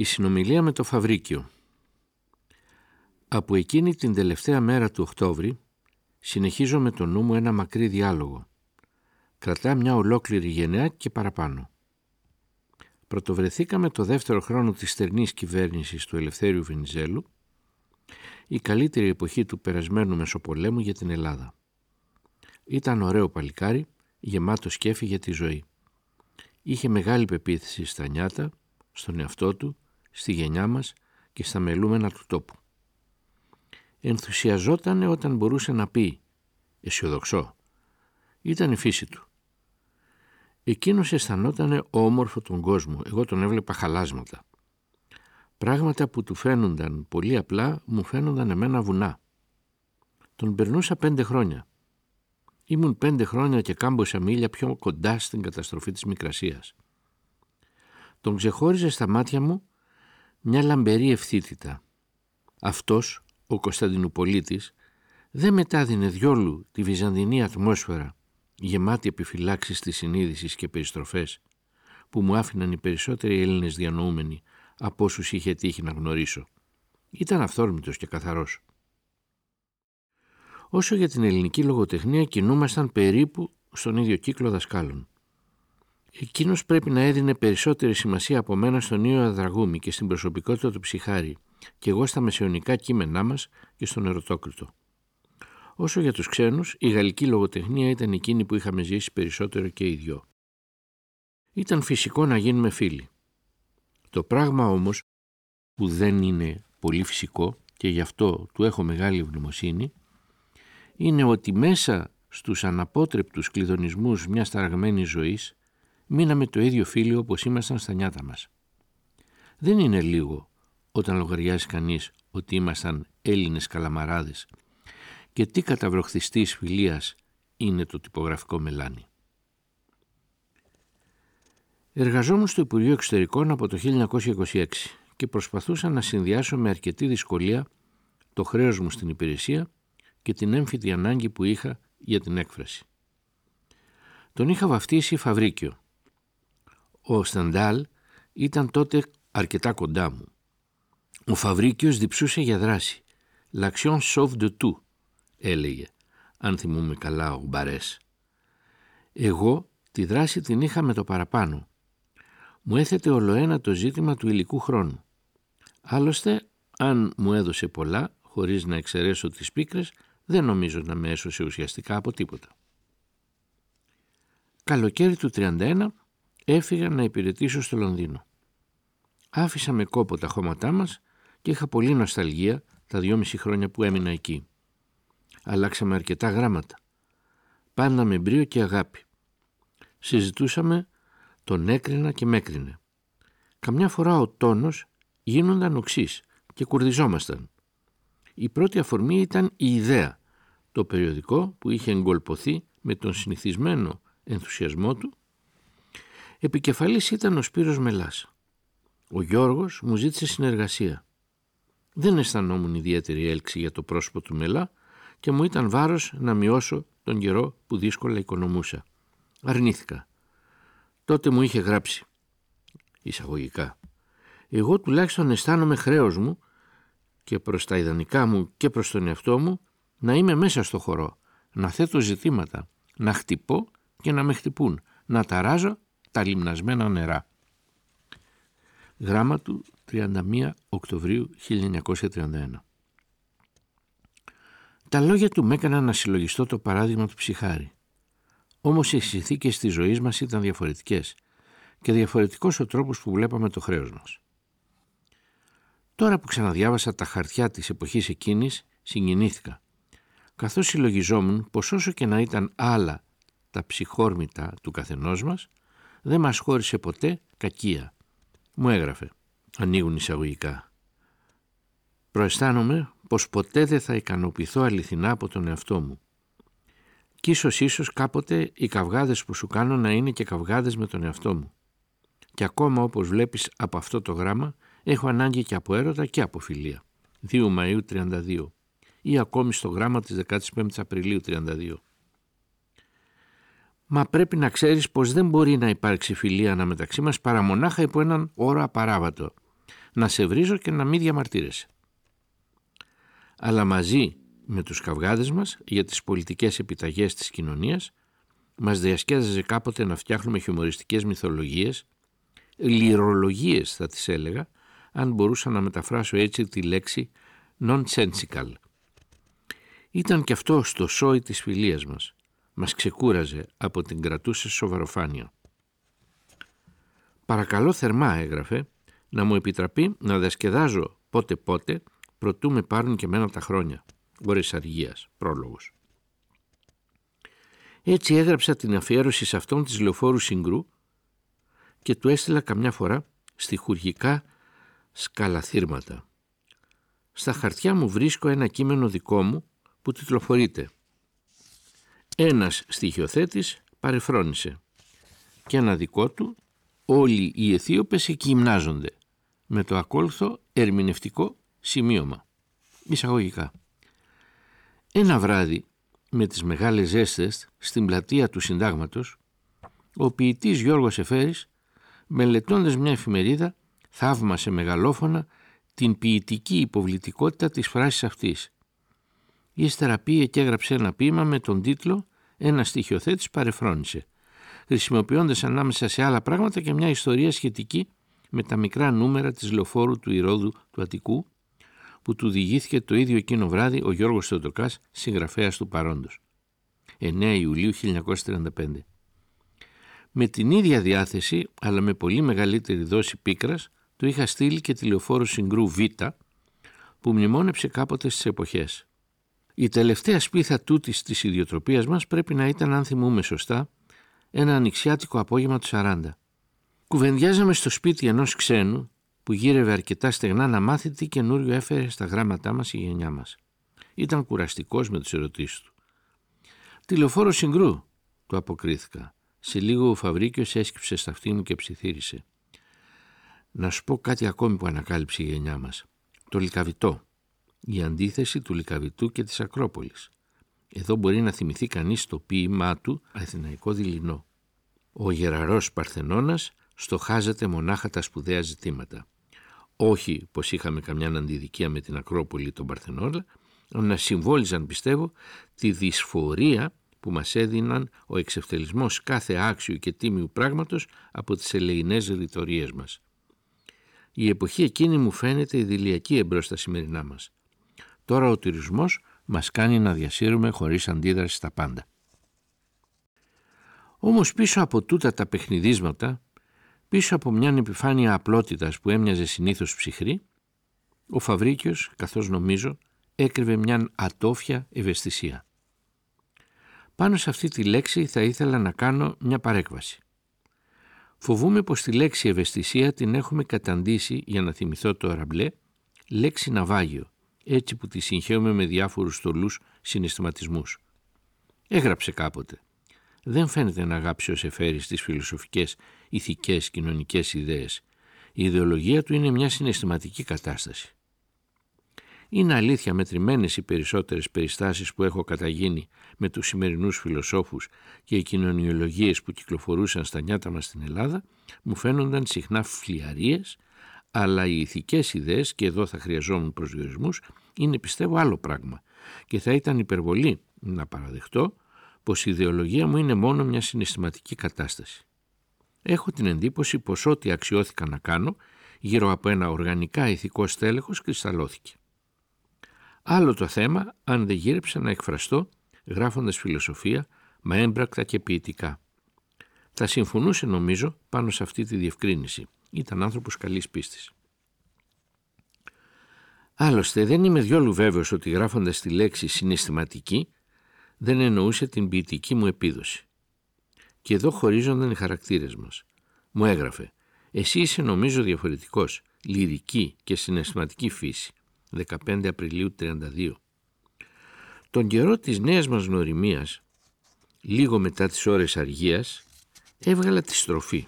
Η συνομιλία με το Φαβρίκιο Από εκείνη την τελευταία μέρα του Οκτώβρη συνεχίζω με το νου μου ένα μακρύ διάλογο. Κρατά μια ολόκληρη γενιά και παραπάνω. Πρωτοβρεθήκαμε το δεύτερο χρόνο της στερνής κυβέρνησης του Ελευθέριου Βενιζέλου, η καλύτερη εποχή του περασμένου Μεσοπολέμου για την Ελλάδα. Ήταν ωραίο παλικάρι, γεμάτος σκέφη για τη ζωή. Είχε μεγάλη πεποίθηση στα νιάτα, στον εαυτό του, στη γενιά μας και στα μελούμενα του τόπου. Ενθουσιαζότανε όταν μπορούσε να πει «αισιοδοξώ». Ήταν η φύση του. Εκείνος αισθανότανε όμορφο τον κόσμο, εγώ τον έβλεπα χαλάσματα. Πράγματα που του φαίνονταν πολύ απλά μου φαίνονταν εμένα βουνά. Τον περνούσα πέντε χρόνια. Ήμουν πέντε χρόνια και κάμποσα μίλια πιο κοντά στην καταστροφή της Μικρασίας. Τον ξεχώριζε στα μάτια μου μια λαμπερή ευθύτητα. Αυτός, ο Κωνσταντινουπολίτης, δεν μετάδινε διόλου τη βυζαντινή ατμόσφαιρα γεμάτη επιφυλάξεις της συνείδησης και περιστροφές που μου άφηναν οι περισσότεροι Έλληνες διανοούμενοι από όσους είχε τύχει να γνωρίσω. Ήταν αυθόρμητος και καθαρός. Όσο για την ελληνική λογοτεχνία κινούμασταν περίπου στον ίδιο κύκλο δασκάλων. Εκείνος πρέπει να έδινε περισσότερη σημασία από μένα στον Ήω Αδραγούμη και στην προσωπικότητα του ψυχάρη και εγώ στα μεσαιωνικά κείμενά μας και στον ερωτόκριτο. Όσο για τους ξένους, η γαλλική λογοτεχνία ήταν εκείνη που είχαμε ζήσει περισσότερο και οι δυο. Ήταν φυσικό να γίνουμε φίλοι. Το πράγμα όμως που δεν είναι πολύ φυσικό και γι' αυτό του έχω μεγάλη ευγνωμοσύνη είναι ότι μέσα στους αναπότρεπτους κλειδονισμούς μιας ταραγμένης ζωής μείναμε το ίδιο φίλοι όπως ήμασταν στα νιάτα μας. Δεν είναι λίγο όταν λογαριάζει κανείς ότι ήμασταν Έλληνες καλαμαράδες και τι καταβροχθιστής φιλίας είναι το τυπογραφικό μελάνι. Εργαζόμουν στο Υπουργείο Εξωτερικών από το 1926 και προσπαθούσα να συνδυάσω με αρκετή δυσκολία το χρέος μου στην υπηρεσία και την έμφυτη ανάγκη που είχα για την έκφραση. Τον είχα βαφτίσει Φαβρίκιο. Ο Σταντάλ ήταν τότε αρκετά κοντά μου. Ο Φαβρίκιος διψούσε για δράση. «L'action sauve de tout», έλεγε, αν θυμούμε καλά ο Μπαρές. Εγώ τη δράση την είχα με το παραπάνω. Μου έθετε ολοένα το ζήτημα του υλικού χρόνου. Άλλωστε, αν μου έδωσε πολλά, χωρίς να εξαιρέσω τις πίκρες, δεν νομίζω να με έσωσε ουσιαστικά από τίποτα. Καλοκαίρι του 31 έφυγα να υπηρετήσω στο Λονδίνο. Άφησα με κόπο τα χώματά μας και είχα πολύ νοσταλγία τα δυόμιση χρόνια που έμεινα εκεί. Αλλάξαμε αρκετά γράμματα. Πάνα με μπρίο και αγάπη. Συζητούσαμε, τον έκρινα και έκρινε. Καμιά φορά ο τόνος γίνονταν οξύς και κουρδιζόμασταν. Η πρώτη αφορμή ήταν η ιδέα, το περιοδικό που είχε εγκολποθεί με τον συνηθισμένο ενθουσιασμό του. Επικεφαλής ήταν ο Σπύρος Μελάς. Ο Γιώργος μου ζήτησε συνεργασία. Δεν αισθανόμουν ιδιαίτερη έλξη για το πρόσωπο του Μελά και μου ήταν βάρος να μειώσω τον καιρό που δύσκολα οικονομούσα. Αρνήθηκα. Τότε μου είχε γράψει εισαγωγικά. Εγώ τουλάχιστον αισθάνομαι χρέος μου και προς τα ιδανικά μου και προς τον εαυτό μου να είμαι μέσα στο χορό, να θέτω ζητήματα, να χτυπώ και να με χτυπούν, να ταράζω τα λιμνασμένα νερά. Γράμμα του 31 Οκτωβρίου 1931 Τα λόγια του με έκαναν να συλλογιστώ το παράδειγμα του ψυχάρη. Όμως οι συνθήκες της ζωής μας ήταν διαφορετικές και διαφορετικός ο τρόπος που βλέπαμε το χρέος μας. Τώρα που ξαναδιάβασα τα χαρτιά της εποχής εκείνης, συγκινήθηκα. Καθώς συλλογιζόμουν πως όσο και να ήταν άλλα τα ψυχόρμητα του καθενός μας, δεν μας χώρισε ποτέ κακία. Μου έγραφε, ανοίγουν εισαγωγικά. Προαισθάνομαι πως ποτέ δεν θα ικανοποιηθώ αληθινά από τον εαυτό μου. Κι ίσως ίσως κάποτε οι καυγάδες που σου κάνω να είναι και καυγάδες με τον εαυτό μου. Και ακόμα όπως βλέπεις από αυτό το γράμμα έχω ανάγκη και από έρωτα και από φιλία. 2 Μαΐου 32 ή ακόμη στο γράμμα της 15 Απριλίου 32. Μα πρέπει να ξέρεις πως δεν μπορεί να υπάρξει φιλία αναμεταξύ μας παρά μονάχα υπό έναν όρο απαράβατο. να σε βρίζω και να μην διαμαρτύρεσαι. Αλλά μαζί με τους καυγάδες μας για τις πολιτικές επιταγές της κοινωνίας μας διασκέδαζε κάποτε να φτιάχνουμε χιουμοριστικές μυθολογίες, λυρολογίες θα τις έλεγα, αν μπορούσα να μεταφράσω έτσι τη λέξη nonsensical. Ήταν και αυτό στο σόι της φιλίας μας. Μας ξεκούραζε από την κρατούσε σοβαροφάνεια. Παρακαλώ θερμά έγραφε να μου επιτραπεί να διασκεδάζω πότε πότε προτού με πάρουν και μένα τα χρόνια. Ωρες αργίας, πρόλογος. Έτσι έγραψα την αφιέρωση σε αυτόν της λεωφόρου συγκρού και του έστειλα καμιά φορά στιχουργικά σκαλαθύρματα. Στα χαρτιά μου βρίσκω ένα κείμενο δικό μου που τιτλοφορείται «Ένας στοιχειοθέτης παρεφρόνησε» και ένα δικό του «Όλοι οι Αιθίωπες εκειμνάζονται» με το ακόλουθο ερμηνευτικό σημείωμα. Εισαγωγικά. Ένα βράδυ με τις μεγάλες ζέστες στην πλατεία του συντάγματος ο ποιητής Γιώργος Εφέρης μελετώντας μια εφημερίδα θαύμασε μεγαλόφωνα την ποιητική υποβλητικότητα της φράσης αυτής. Ύστερα πήγε και έγραψε ένα ποίημα με τον τίτλο «Ένα στοιχειοθέτης παρεφρόνησε», χρησιμοποιώντας ανάμεσα σε άλλα πράγματα και μια ιστορία σχετική με τα μικρά νούμερα της λεωφόρου του Ηρώδου του Αττικού, που του διηγήθηκε το ίδιο εκείνο βράδυ ο Γιώργος Θεοτοκάς, συγγραφέας του παρόντος. 9 Ιουλίου 1935. Με την ίδια διάθεση, αλλά με πολύ μεγαλύτερη δόση πίκρας, του είχα στείλει και τηλεοφόρο συγκρού Β, που μνημόνεψε κάποτε στις εποχές. Η τελευταία σπίθα τούτης της ιδιοτροπίας μας πρέπει να ήταν, αν θυμούμε σωστά, ένα ανοιξιάτικο απόγευμα του 40. Κουβεντιάζαμε στο σπίτι ενός ξένου που γύρευε αρκετά στεγνά να μάθει τι καινούριο έφερε στα γράμματά μας η γενιά μας. Ήταν κουραστικός με τις ερωτήσεις του. «Τηλεοφόρο συγκρού», του αποκρίθηκα. Σε λίγο ο Φαβρίκιος έσκυψε στα αυτή μου και ψιθύρισε. Να σου πω κάτι ακόμη που ανακάλυψε η γενιά μας. Το λικαβιτό. Η αντίθεση του λικαβιτού και της Ακρόπολης. Εδώ μπορεί να θυμηθεί κανείς το ποίημά του Αθηναϊκό Δειλινό. Ο γεραρός Παρθενώνας στοχάζεται μονάχα τα σπουδαία ζητήματα. Όχι πως είχαμε καμιά αντιδικία με την Ακρόπολη τον Παρθενώνα, αλλά να συμβόλιζαν πιστεύω τη δυσφορία που μας έδιναν ο εξευτελισμός κάθε άξιου και τίμιου πράγματος από τις ελεηνές ρητορίες μας. Η εποχή εκείνη μου φαίνεται ιδηλιακή εμπρός στα σημερινά μας. Τώρα ο τουρισμός μας κάνει να διασύρουμε χωρίς αντίδραση στα πάντα. Όμως πίσω από τούτα τα παιχνιδίσματα, πίσω από μια επιφάνεια απλότητας που έμοιαζε συνήθως ψυχρή, ο Φαβρίκιος, καθώς νομίζω, έκρυβε μια ατόφια ευαισθησία. Πάνω σε αυτή τη λέξη θα ήθελα να κάνω μια παρέκβαση. Φοβούμαι πως τη λέξη ευαισθησία την έχουμε καταντήσει, για να θυμηθώ το αραμπλέ, λέξη ναυάγιο, έτσι που τη συγχαίουμε με διάφορους στολούς συναισθηματισμούς. Έγραψε κάποτε. Δεν φαίνεται να αγάψει ο Σεφέρης τις φιλοσοφικές, ηθικές, κοινωνικές ιδέες. Η ιδεολογία του είναι μια συναισθηματική κατάσταση. Είναι αλήθεια μετρημένες οι περισσότερες περιστάσεις που έχω καταγίνει με τους σημερινούς φιλοσόφους και οι κοινωνιολογίες που κυκλοφορούσαν στα νιάτα μας στην Ελλάδα μου φαίνονταν συχνά φλιαρίες, αλλά οι ηθικές ιδέες, και εδώ θα χρειαζόμουν προσδιορισμούς, είναι πιστεύω άλλο πράγμα και θα ήταν υπερβολή να παραδεχτώ πως η ιδεολογία μου είναι μόνο μια συναισθηματική κατάσταση. Έχω την εντύπωση πως ό,τι αξιώθηκα να κάνω γύρω από ένα οργανικά ηθικό στέλεχος κρυσταλλώθηκε. Άλλο το θέμα αν δεν γύρεψα να εκφραστώ γράφοντας φιλοσοφία, μα έμπρακτα και ποιητικά. Θα συμφωνούσε νομίζω πάνω σε αυτή τη διευκρίνηση. Ήταν άνθρωπος καλής πίστης. Άλλωστε δεν είμαι διόλου βέβαιος ότι γράφοντας τη λέξη συναισθηματική δεν εννοούσε την ποιητική μου επίδοση. Και εδώ χωρίζονταν οι χαρακτήρες μας. Μου έγραφε «Εσύ είσαι νομίζω διαφορετικός, λυρική και συναισθηματική φύση. 15 Απριλίου 32. Τον καιρό της νέας μας γνωριμίας, λίγο μετά τις ώρες αργίας, έβγαλα τη στροφή.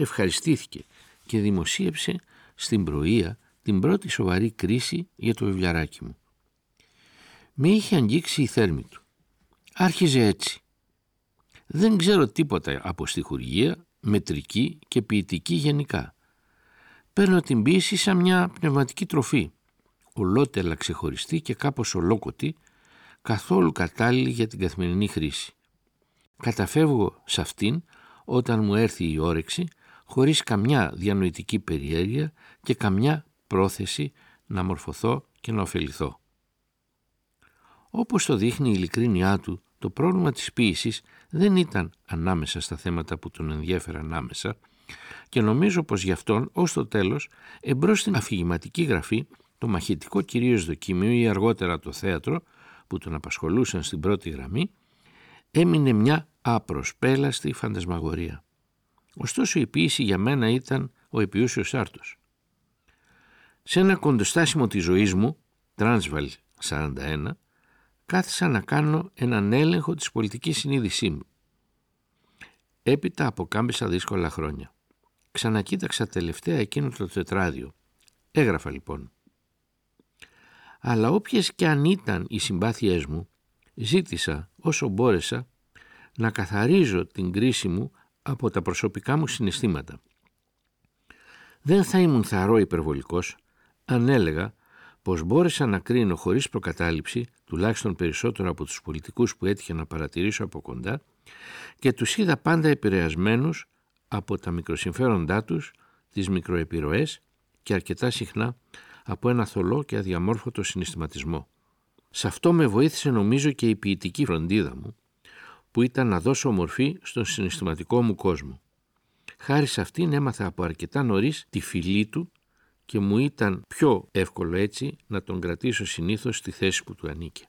Ευχαριστήθηκε και δημοσίευσε στην πρωία την πρώτη σοβαρή κρίση για το βιβλιαράκι μου. Με είχε αγγίξει η θέρμη του. Άρχιζε έτσι. Δεν ξέρω τίποτα από στιχουργία, μετρική και ποιητική γενικά. Παίρνω την ποίηση σαν μια πνευματική τροφή, ολότελα ξεχωριστή και κάπως ολόκοτη, καθόλου κατάλληλη για την καθημερινή χρήση. Καταφεύγω σε αυτήν όταν μου έρθει η όρεξη, χωρίς καμιά διανοητική περιέργεια και καμιά πρόθεση να μορφωθώ και να ωφεληθώ. Όπως το δείχνει η ειλικρίνειά του, το πρόβλημα της ποίησης δεν ήταν ανάμεσα στα θέματα που τον ενδιέφεραν άμεσα και νομίζω πως γι' αυτόν ως το τέλος εμπρός στην αφηγηματική γραφή το μαχητικό κυρίως δοκίμιο ή αργότερα το θέατρο που τον απασχολούσαν στην πρώτη γραμμή έμεινε μια απροσπέλαστη φαντασμαγορία. Ωστόσο η ποιήση για μένα ήταν ο επιούσιος άρτος. Σε ένα κοντοστάσιμο της ζωής μου, Transval 41, κάθισα να κάνω έναν έλεγχο της πολιτικής συνείδησής μου. Έπειτα αποκάμπησα δύσκολα χρόνια. Ξανακοίταξα τελευταία εκείνο το τετράδιο. Έγραφα λοιπόν. Αλλά όποιες και αν ήταν οι συμπάθειές μου, ζήτησα όσο μπόρεσα να καθαρίζω την κρίση μου από τα προσωπικά μου συναισθήματα. Δεν θα ήμουν θαρό υπερβολικός αν έλεγα πως μπόρεσα να κρίνω χωρίς προκατάληψη, τουλάχιστον περισσότερο από τους πολιτικούς που έτυχε να παρατηρήσω από κοντά, και τους είδα πάντα επηρεασμένους από τα μικροσυμφέροντά τους, τις μικροεπιρροές και αρκετά συχνά από ένα θολό και αδιαμόρφωτο συναισθηματισμό. Σε αυτό με βοήθησε νομίζω και η ποιητική φροντίδα μου, που ήταν να δώσω μορφή στον συναισθηματικό μου κόσμο. Χάρη σε αυτήν έμαθα από αρκετά νωρίς τη φυλή του και μου ήταν πιο εύκολο έτσι να τον κρατήσω συνήθως στη θέση που του ανήκε.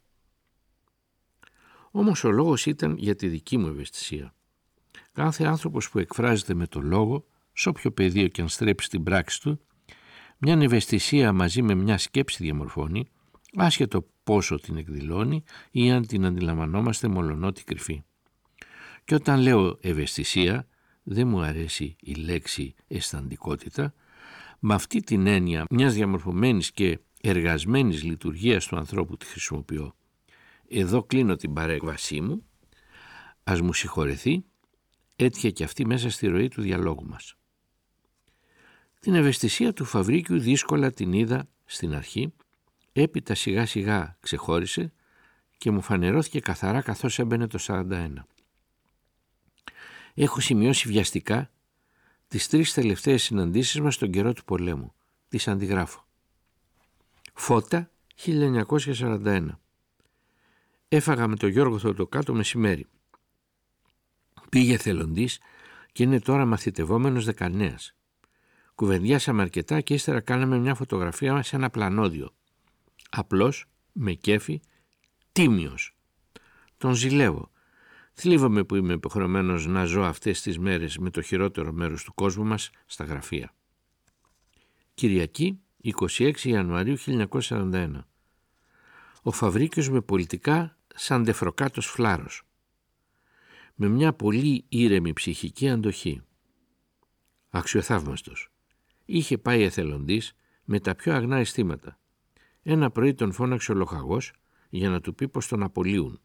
Όμως ο λόγος ήταν για τη δική μου ευαισθησία. Κάθε άνθρωπος που εκφράζεται με το λόγο, σε όποιο πεδίο και αν στρέψει την πράξη του, μια ευαισθησία μαζί με μια σκέψη διαμορφώνει, άσχετο πόσο την εκδηλώνει ή αν την αντιλαμβανόμαστε μολονότι κρυφή. Και όταν λέω ευαισθησία, δεν μου αρέσει η λέξη αισθαντικότητα, με αυτή την έννοια μιας διαμορφωμένης και εργασμένης λειτουργίας του ανθρώπου τη χρησιμοποιώ. Εδώ κλείνω την παρέκβασή μου, ας μου συγχωρεθεί, έτυχε και αυτή μέσα στη ροή του διαλόγου μας. Την ευαισθησία του Φαβρίκιου δύσκολα την είδα στην αρχή, έπειτα σιγά σιγά ξεχώρισε και μου φανερώθηκε καθαρά καθώς έμπαινε το 41. Έχω σημειώσει βιαστικά τις τρεις τελευταίες συναντήσεις μας στον καιρό του πολέμου. Τις αντιγράφω. Φώτα 1941. Έφαγα με τον Γιώργο Θωτοκά το μεσημέρι. Πήγε θελοντής και είναι τώρα μαθητευόμενος δεκανέας. Κουβεντιάσαμε αρκετά και ύστερα κάναμε μια φωτογραφία μας σε ένα πλανόδιο. Απλός, με κέφι, τίμιος. Τον ζηλεύω Θλίβομαι που είμαι υποχρεωμένος να ζω αυτές τις μέρες με το χειρότερο μέρος του κόσμου μας στα γραφεία. Κυριακή, 26 Ιανουαρίου 1941. Ο Φαβρίκιος με πολιτικά σαν τεφροκάτος φλάρος. Με μια πολύ ήρεμη ψυχική αντοχή. Αξιοθαύμαστος. Είχε πάει εθελοντής με τα πιο αγνά αισθήματα. Ένα πρωί τον φώναξε ο λοχαγός για να του πει πως τον απολύουν.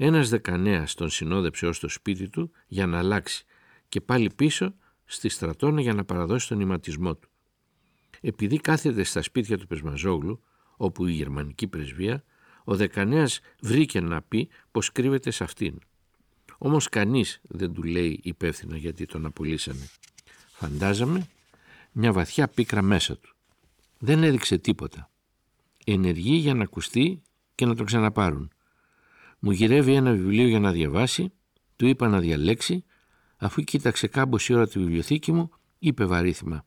Ένας δεκανέας τον συνόδεψε ως το σπίτι του για να αλλάξει και πάλι πίσω στη στρατόνα για να παραδώσει τον ηματισμό του. Επειδή κάθεται στα σπίτια του Πεσμαζόγλου, όπου η γερμανική πρεσβεία, ο δεκανέας βρήκε να πει πως κρύβεται σε αυτήν. Όμως κανείς δεν του λέει υπεύθυνα γιατί τον απολύσανε. Φαντάζαμε μια βαθιά πίκρα μέσα του. Δεν έδειξε τίποτα. Ενεργεί για να ακουστεί και να τον ξαναπάρουν. Μου γυρεύει ένα βιβλίο για να διαβάσει, του είπα να διαλέξει, αφού κοίταξε κάμποση ώρα τη βιβλιοθήκη μου, είπε βαρύθιμα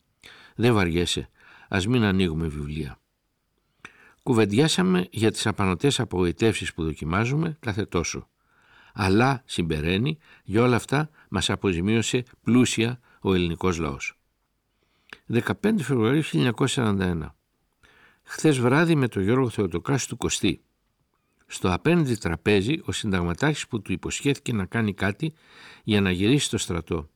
«Δεν βαριέσαι, ας μην ανοίγουμε βιβλία». Κουβεντιάσαμε για τις απανοτές απογοητεύσεις που δοκιμάζουμε κάθε τόσο. Αλλά, συμπεραίνει, για όλα αυτά μας αποζημίωσε πλούσια ο ελληνικός λαός. 15 Φεβρουαρίου 1941 Χθες βράδυ με τον Γιώργο Θεοτοκάσου του Κωστή. Στο απέναντι τραπέζι ο συνταγματάρχης που του υποσχέθηκε να κάνει κάτι για να γυρίσει στο στρατό.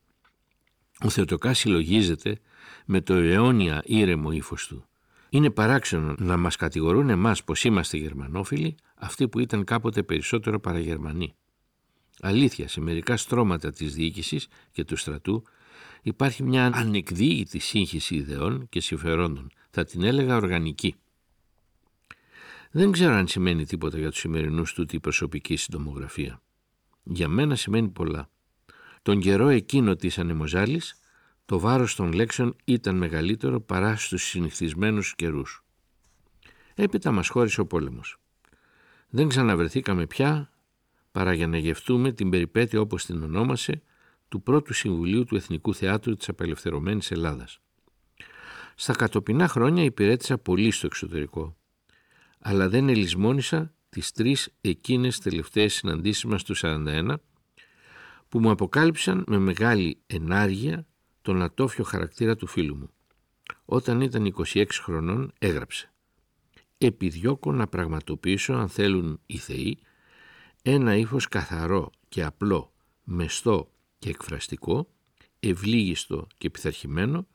Ο Θεοτοκάς συλλογίζεται με το αιώνια ήρεμο ύφος του. Είναι παράξενο να μας κατηγορούν εμάς πως είμαστε γερμανόφιλοι, αυτοί που ήταν κάποτε περισσότερο παραγερμανοί. Αλήθεια, σε μερικά στρώματα της διοίκησης και του στρατού, υπάρχει μια ανεκδίητη σύγχυση ιδεών και συμφερόντων. Θα την έλεγα οργανική. Δεν ξέρω αν σημαίνει τίποτα για τους σημερινούς τούτη η προσωπική συντομογραφία. Για μένα σημαίνει πολλά. Τον καιρό εκείνο της ανεμοζάλης, το βάρος των λέξεων ήταν μεγαλύτερο παρά στους συνηθισμένους καιρούς. Έπειτα μας χώρισε ο πόλεμος. Δεν ξαναβρεθήκαμε πια παρά για να γευτούμε την περιπέτεια όπως την ονόμασε του πρώτου Συμβουλίου του Εθνικού Θεάτρου της Απελευθερωμένης Ελλάδας. Στα κατοπινά χρόνια υπηρέτησα πολύ στο εξωτερικό, αλλά δεν ελισμόνησα τις τρεις εκείνες τελευταίες συναντήσεις μας του 1941 που μου αποκάλυψαν με μεγάλη ενάργεια τον ατόφιο χαρακτήρα του φίλου μου. Όταν ήταν 26 χρονών έγραψε «Επιδιώκω να πραγματοποιήσω αν θέλουν οι θεοί ένα ύφος καθαρό και απλό, μεστό και εκφραστικό, ευλίγιστο και πειθαρχημένο,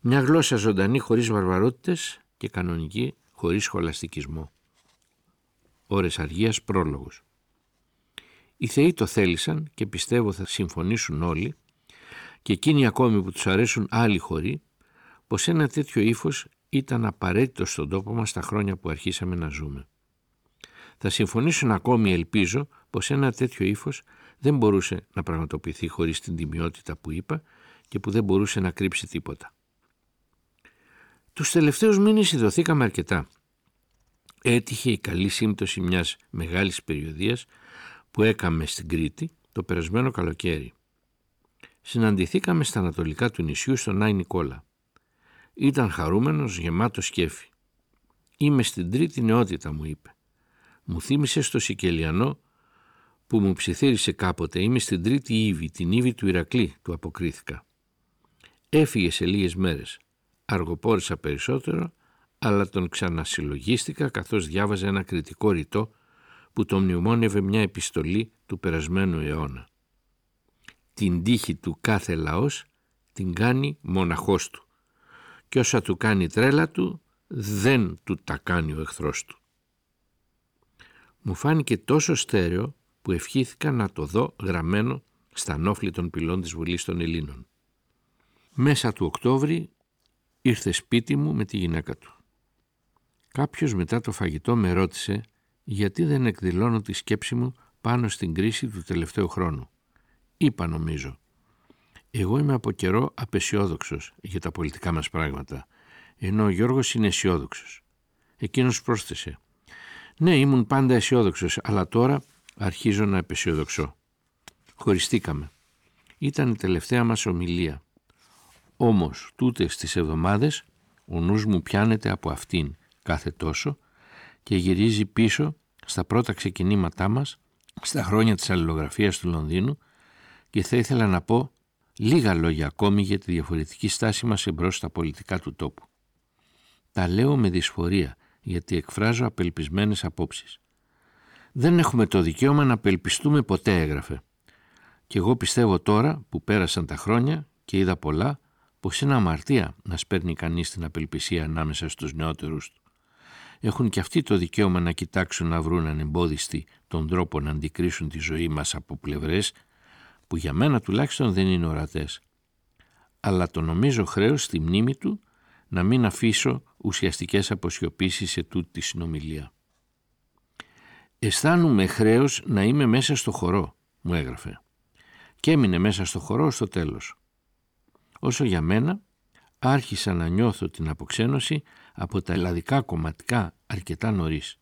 μια γλώσσα ζωντανή χωρίς βαρβαρότητες και κανονική χωρίς σχολαστικισμό. Ώρες αργίας πρόλογος. Οι θεοί το θέλησαν και πιστεύω θα συμφωνήσουν όλοι και εκείνοι ακόμη που τους αρέσουν άλλοι χωρί πως ένα τέτοιο ύφος ήταν απαραίτητο στον τόπο μας τα χρόνια που αρχίσαμε να ζούμε. Θα συμφωνήσουν ακόμη ελπίζω πως ένα τέτοιο ύφος δεν μπορούσε να πραγματοποιηθεί χωρίς την τιμιότητα που είπα και που δεν μπορούσε να κρύψει τίποτα. Τους τελευταίους μήνες ειδωθήκαμε αρκετά. Έτυχε η καλή σύμπτωση μιας μεγάλης περιοδίας που έκαμε στην Κρήτη το περασμένο καλοκαίρι. Συναντηθήκαμε στα ανατολικά του νησιού στον Άι Νικόλα. Ήταν χαρούμενος, γεμάτος σκέφη. «Είμαι στην τρίτη νεότητα», μου είπε. Μου θύμισε στο Σικελιανό που μου ψιθύρισε κάποτε. «Είμαι στην τρίτη Ήβη, την Ήβη του Ηρακλή», του αποκρίθηκα. Έφυγε σε λίγες μέρες. Αργοπόρησα περισσότερο, αλλά τον ξανασυλλογίστηκα καθώς διάβαζε ένα κριτικό ρητό που τον μνημόνευε μια επιστολή του περασμένου αιώνα. Την τύχη του κάθε λαός την κάνει μοναχός του και όσα του κάνει τρέλα του δεν του τα κάνει ο εχθρός του. Μου φάνηκε τόσο στέρεο που ευχήθηκα να το δω γραμμένο στα νόφλη των πυλών της Βουλής των Ελλήνων. Μέσα του Οκτώβρη ήρθε σπίτι μου με τη γυναίκα του. Κάποιος μετά το φαγητό με ρώτησε γιατί δεν εκδηλώνω τη σκέψη μου πάνω στην κρίση του τελευταίου χρόνου; Είπα νομίζω. Εγώ είμαι από καιρό απεσιόδοξος για τα πολιτικά μας πράγματα, ενώ ο Γιώργος είναι αισιόδοξος. Εκείνος πρόσθεσε. Ναι, ήμουν πάντα αισιόδοξος, αλλά τώρα αρχίζω να απεσιοδοξώ. Χωριστήκαμε. Ήταν η τελευταία μας ομιλία. Όμως τούτες στις εβδομάδες ο νους μου πιάνεται από αυτήν κάθε τόσο και γυρίζει πίσω στα πρώτα ξεκινήματά μας στα χρόνια της αλληλογραφίας του Λονδίνου και θα ήθελα να πω λίγα λόγια ακόμη για τη διαφορετική στάση μας εμπρός στα πολιτικά του τόπου. Τα λέω με δυσφορία γιατί εκφράζω απελπισμένες απόψεις. Δεν έχουμε το δικαίωμα να απελπιστούμε ποτέ έγραφε. Και εγώ πιστεύω τώρα που πέρασαν τα χρόνια και είδα πολλά πως είναι αμαρτία να σπέρνει κανείς την απελπισία ανάμεσα στους νεότερους του. Έχουν και αυτοί το δικαίωμα να κοιτάξουν να βρουν ανεμπόδιστη τον τρόπο να αντικρίσουν τη ζωή μας από πλευρές που για μένα τουλάχιστον δεν είναι ορατές. Αλλά το νομίζω χρέος στη μνήμη του να μην αφήσω ουσιαστικές αποσιωπήσεις σε τούτη τη συνομιλία. «Αισθάνομαι χρέος να είμαι μέσα στο χορό», μου έγραφε. Και έμεινε μέσα στο χορό στο τέλος. Όσο για μένα, άρχισα να νιώθω την αποξένωση από τα ελλαδικά κομματικά αρκετά νωρίς.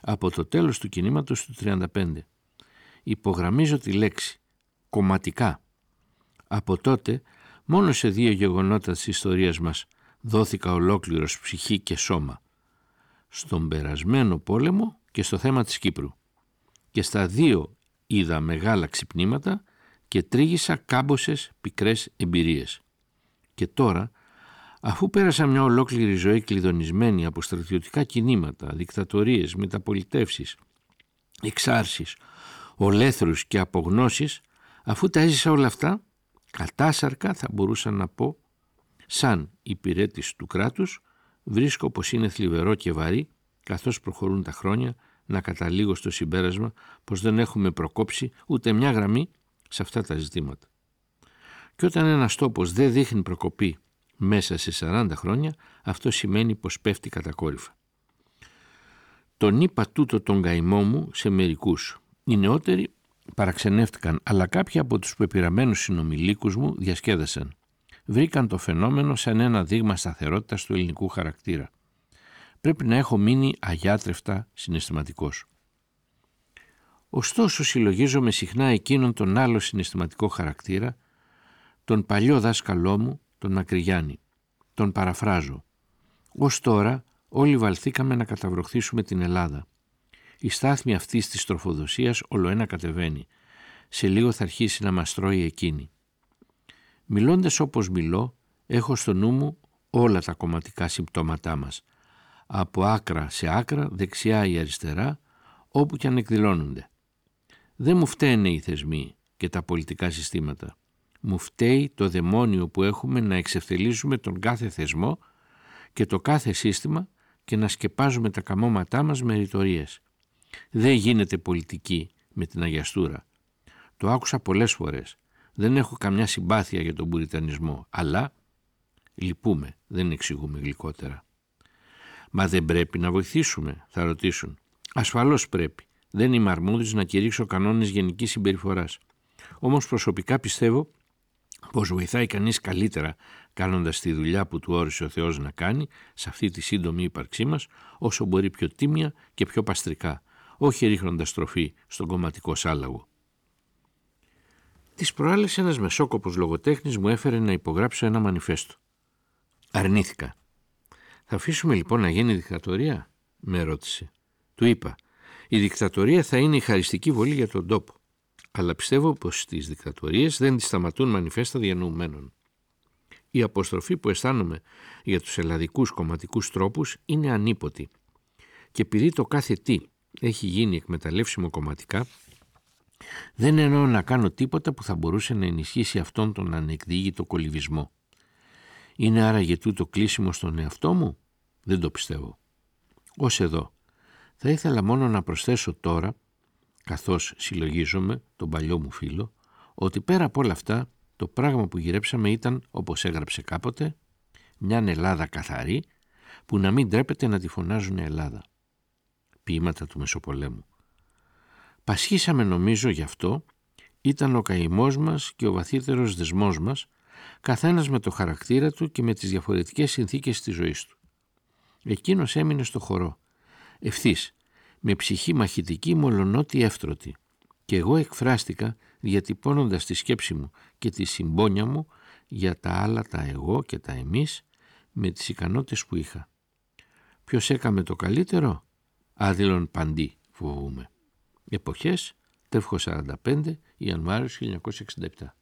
Από το τέλος του κινήματος του 35. Υπογραμμίζω τη λέξη «κομματικά». Από τότε, μόνο σε δύο γεγονότα της ιστορίας μας δόθηκα ολόκληρος ψυχή και σώμα. Στον περασμένο πόλεμο και στο θέμα της Κύπρου. Και στα δύο είδα μεγάλα ξυπνήματα και τρίγησα κάμποσες πικρές εμπειρίες. Και τώρα, αφού πέρασα μια ολόκληρη ζωή κλειδονισμένη από στρατιωτικά κινήματα, δικτατορίες, μεταπολιτεύσεις, εξάρσεις, ολέθρους και απογνώσεις, αφού τα έζησα όλα αυτά, κατάσαρκα θα μπορούσα να πω, σαν υπηρέτης του κράτους, βρίσκω πως είναι θλιβερό και βαρύ, καθώς προχωρούν τα χρόνια, να καταλήγω στο συμπέρασμα πως δεν έχουμε προκόψει ούτε μια γραμμή σε αυτά τα ζητήματα. Και όταν ένας τόπος δεν δείχνει προκοπή μέσα σε 40 χρόνια, αυτό σημαίνει πως πέφτει κατακόρυφα. Τον είπα τούτο τον καημό μου σε μερικούς. Οι νεότεροι παραξενεύτηκαν, αλλά κάποιοι από τους πεπειραμένους συνομιλίκους μου διασκέδασαν. Βρήκαν το φαινόμενο σαν ένα δείγμα σταθερότητας του ελληνικού χαρακτήρα. Πρέπει να έχω μείνει αγιάτρευτα συναισθηματικός. Ωστόσο συλλογίζομαι συχνά εκείνον τον άλλο συναισθηματικό χαρακτήρα, τον παλιό δάσκαλό μου, τον Μακρυγιάννη. Τον παραφράζω. Ως τώρα όλοι βαλθήκαμε να καταβροχθήσουμε την Ελλάδα. Η στάθμη αυτής της τροφοδοσίας ολοένα κατεβαίνει. Σε λίγο θα αρχίσει να μας τρώει εκείνη. Μιλώντας όπως μιλώ, έχω στο νου μου όλα τα κομματικά συμπτώματά μας. Από άκρα σε άκρα, δεξιά ή αριστερά, όπου και αν εκδηλώνονται. Δεν μου φταίνε οι θεσμοί και τα πολιτικά συστήματα. Μου φταίει το δαιμόνιο που έχουμε να εξευθελίζουμε τον κάθε θεσμό και το κάθε σύστημα και να σκεπάζουμε τα καμώματά μας με ρητορίες. Δεν γίνεται πολιτική με την αγιαστούρα. Το άκουσα πολλές φορές. Δεν έχω καμιά συμπάθεια για τον πουριτανισμό, αλλά λυπούμε, δεν εξηγούμε γλυκότερα. Μα δεν πρέπει να βοηθήσουμε, θα ρωτήσουν. Ασφαλώς πρέπει. Δεν είμαι αρμόδιος να κηρύξω κανόνες γενικής συμπεριφοράς. Όμως προσωπικά πιστεύω πως βοηθάει κανείς καλύτερα κάνοντας τη δουλειά που του όρισε ο Θεός να κάνει σε αυτή τη σύντομη ύπαρξή μας όσο μπορεί πιο τίμια και πιο παστρικά, όχι ρίχνοντας τροφή στον κομματικό σάλαγο. Τις προάλλες ένας μεσόκοπος λογοτέχνης μου έφερε να υπογράψω ένα μανιφέστο. Αρνήθηκα. «Θα αφήσουμε λοιπόν να γίνει δικτατορία» με ρώτησε. Του είπα «Η δικτατορία θα είναι η χαριστική βολή για τον τόπο, αλλά πιστεύω πως στις δικτατορίες δεν τις σταματούν μανιφέστα διανοουμένων. Η αποστροφή που αισθάνομαι για τους ελλαδικούς κομματικούς τρόπους είναι ανίποτη και επειδή το κάθε τι έχει γίνει εκμεταλλεύσιμο κομματικά, δεν εννοώ να κάνω τίποτα που θα μπορούσε να ενισχύσει αυτόν τον ανεκδίγητο κολυβισμό. Είναι άραγε τούτο κλείσιμο στον εαυτό μου; Δεν το πιστεύω. Ως εδώ. Θα ήθελα μόνο να προσθέσω τώρα, καθώς συλλογίζομαι τον παλιό μου φίλο, ότι πέρα από όλα αυτά το πράγμα που γυρέψαμε ήταν, όπως έγραψε κάποτε, μια Ελλάδα καθαρή που να μην τρέπεται να τη φωνάζουν Ελλάδα. Ποίηματα του Μεσοπολέμου. Πασχίσαμε νομίζω γι' αυτό, ήταν ο καημός μας και ο βαθύτερος δεσμός μας, καθένας με το χαρακτήρα του και με τις διαφορετικές συνθήκες της ζωής του. Εκείνος έμεινε στο χορό, ευθύς, με ψυχή μαχητική μολονότι εύτρωτη, και εγώ εκφράστηκα διατυπώνοντας τη σκέψη μου και τη συμπόνια μου για τα άλλα τα εγώ και τα εμείς με τις ικανότητες που είχα. Ποιος έκαμε το καλύτερο; Άδειλον παντή φοβούμε. Εποχές, τεύχος 45, Ιανουάριος 1967.